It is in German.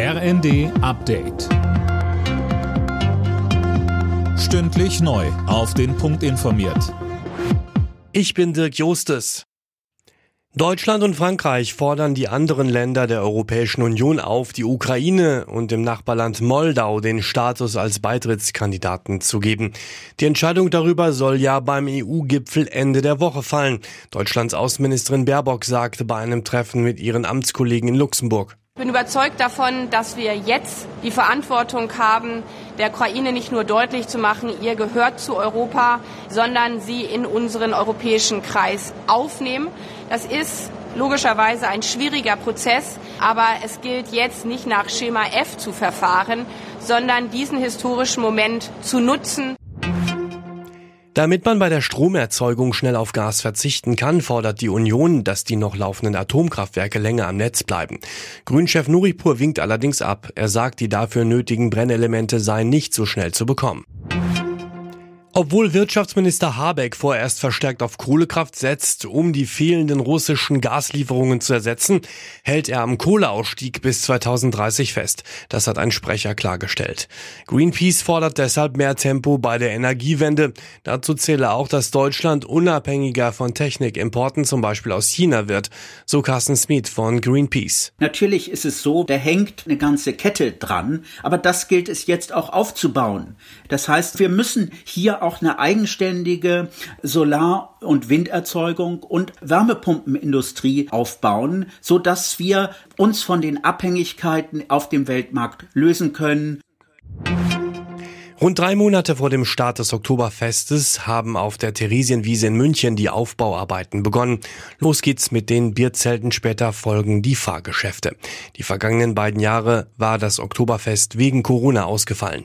RND Update. Stündlich neu. Auf den Punkt informiert. Ich bin Dirk Jostes. Deutschland und Frankreich fordern die anderen Länder der Europäischen Union auf, die Ukraine und dem Nachbarland Moldau den Status als Beitrittskandidaten zu geben. Die Entscheidung darüber soll ja beim EU-Gipfel Ende der Woche fallen. Deutschlands Außenministerin Baerbock sagte bei einem Treffen mit ihren Amtskollegen in Luxemburg. Ich bin überzeugt davon, dass wir jetzt die Verantwortung haben, der Ukraine nicht nur deutlich zu machen, ihr gehört zu Europa, sondern sie in unseren europäischen Kreis aufnehmen. Das ist logischerweise ein schwieriger Prozess, aber es gilt jetzt nicht nach Schema F zu verfahren, sondern diesen historischen Moment zu nutzen. Damit man bei der Stromerzeugung schnell auf Gas verzichten kann, fordert die Union, dass die noch laufenden Atomkraftwerke länger am Netz bleiben. Grünchef Nuripur winkt allerdings ab. Er sagt, die dafür nötigen Brennelemente seien nicht so schnell zu bekommen. Obwohl Wirtschaftsminister Habeck vorerst verstärkt auf Kohlekraft setzt, um die fehlenden russischen Gaslieferungen zu ersetzen, hält er am Kohleausstieg bis 2030 fest. Das hat ein Sprecher klargestellt. Greenpeace fordert deshalb mehr Tempo bei der Energiewende. Dazu zähle auch, dass Deutschland unabhängiger von Technikimporten, zum Beispiel aus China, wird. So Carsten Smith von Greenpeace. Natürlich ist es so, da hängt eine ganze Kette dran, aber das gilt es jetzt auch aufzubauen. Das heißt, wir müssen hier auch eine eigenständige Solar- und Winderzeugung und Wärmepumpenindustrie aufbauen, so dass wir uns von den Abhängigkeiten auf dem Weltmarkt lösen können. Rund drei Monate vor dem Start des Oktoberfestes haben auf der Theresienwiese in München die Aufbauarbeiten begonnen. Los geht's mit den Bierzelten, später folgen die Fahrgeschäfte. Die vergangenen beiden Jahre war das Oktoberfest wegen Corona ausgefallen.